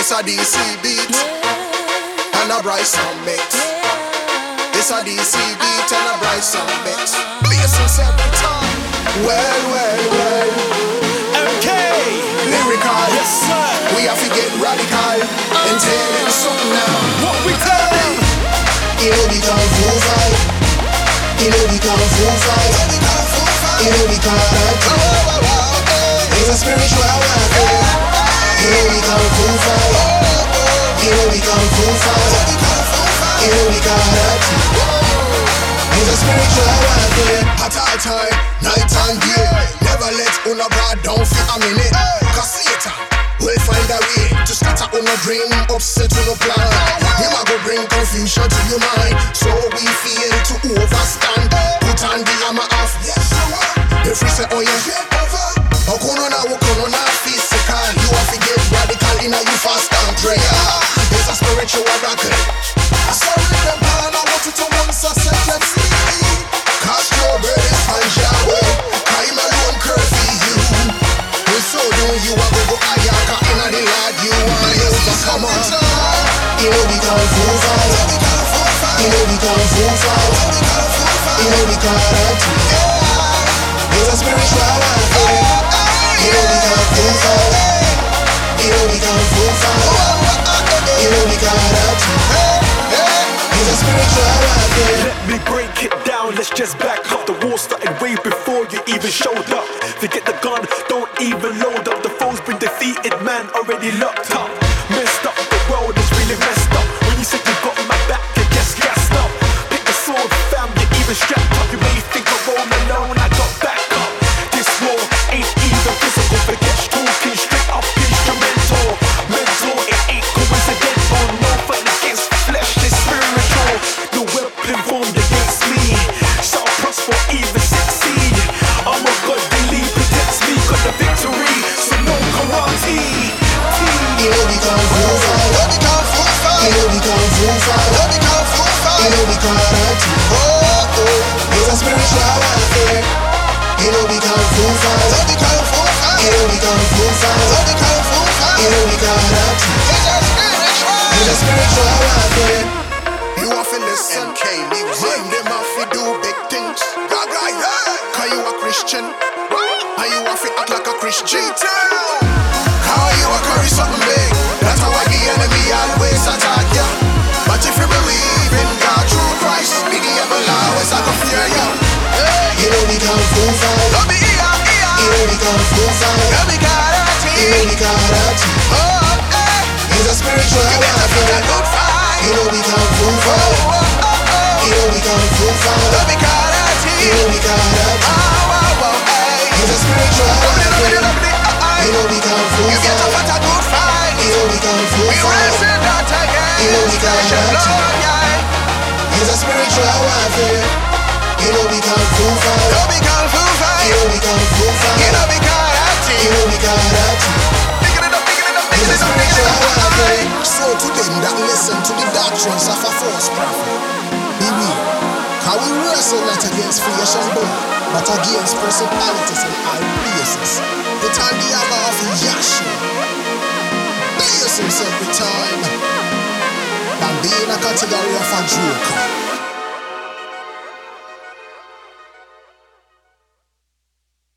It's a DC beat and a Bryson mix. It's a DC beat and a Bryson mix. Blazing every time. Well, well, well. MK, Lyrical. yes sir. We have to get radical and tell them something now. What we tell them? You know we kung fu fight. You know we kung fu fight. You know we kung fight. It's a spiritual warfare. At all time, night and day. Never let una God down for a minute. Cause Satan will find a way to scatter una dream, upset una plan. Him a go bring confusion to your mind. So we fail to overstand. You a go go ayaka in a the Lord you want you to come. You know we kung fu fight. You know we kung fu fight. You know we karate. It's a spiritual warfare. You know we kung fu fight. You know we kung fu fight. You know we karate. It's a spiritual warfare. Let me break it down, let's just back up. The war started way before you even showed up. Forget the gun, don't even load up. Defeated, man, already locked up. You know we karate. It's a spiritual warfare. You know we kung fu fight. You know we kung fu fight. You know we karate. It's a spiritual warfare. You have to listen. MK music. Man, them have to do big things. God. Cause you a Christian. And you have to act like a Christian. Love. You know we. Oh, eh. A spiritual a good fight. Know we kung fu Oh, fight. oh, oh, oh. You know we kung fu fight. You know we. Oh, oh, oh, eh. A spiritual uh, uh. You we get a good fight. Know we We fight. against You know we got a know we fight. Know we fight. To them that listen to the doctrines of a false prophet, beware. How we wrestle not against flesh and blood, but against principalities in high places. Put on the armor of Yahshua. Blaze himself with time. And be in a category of a joker.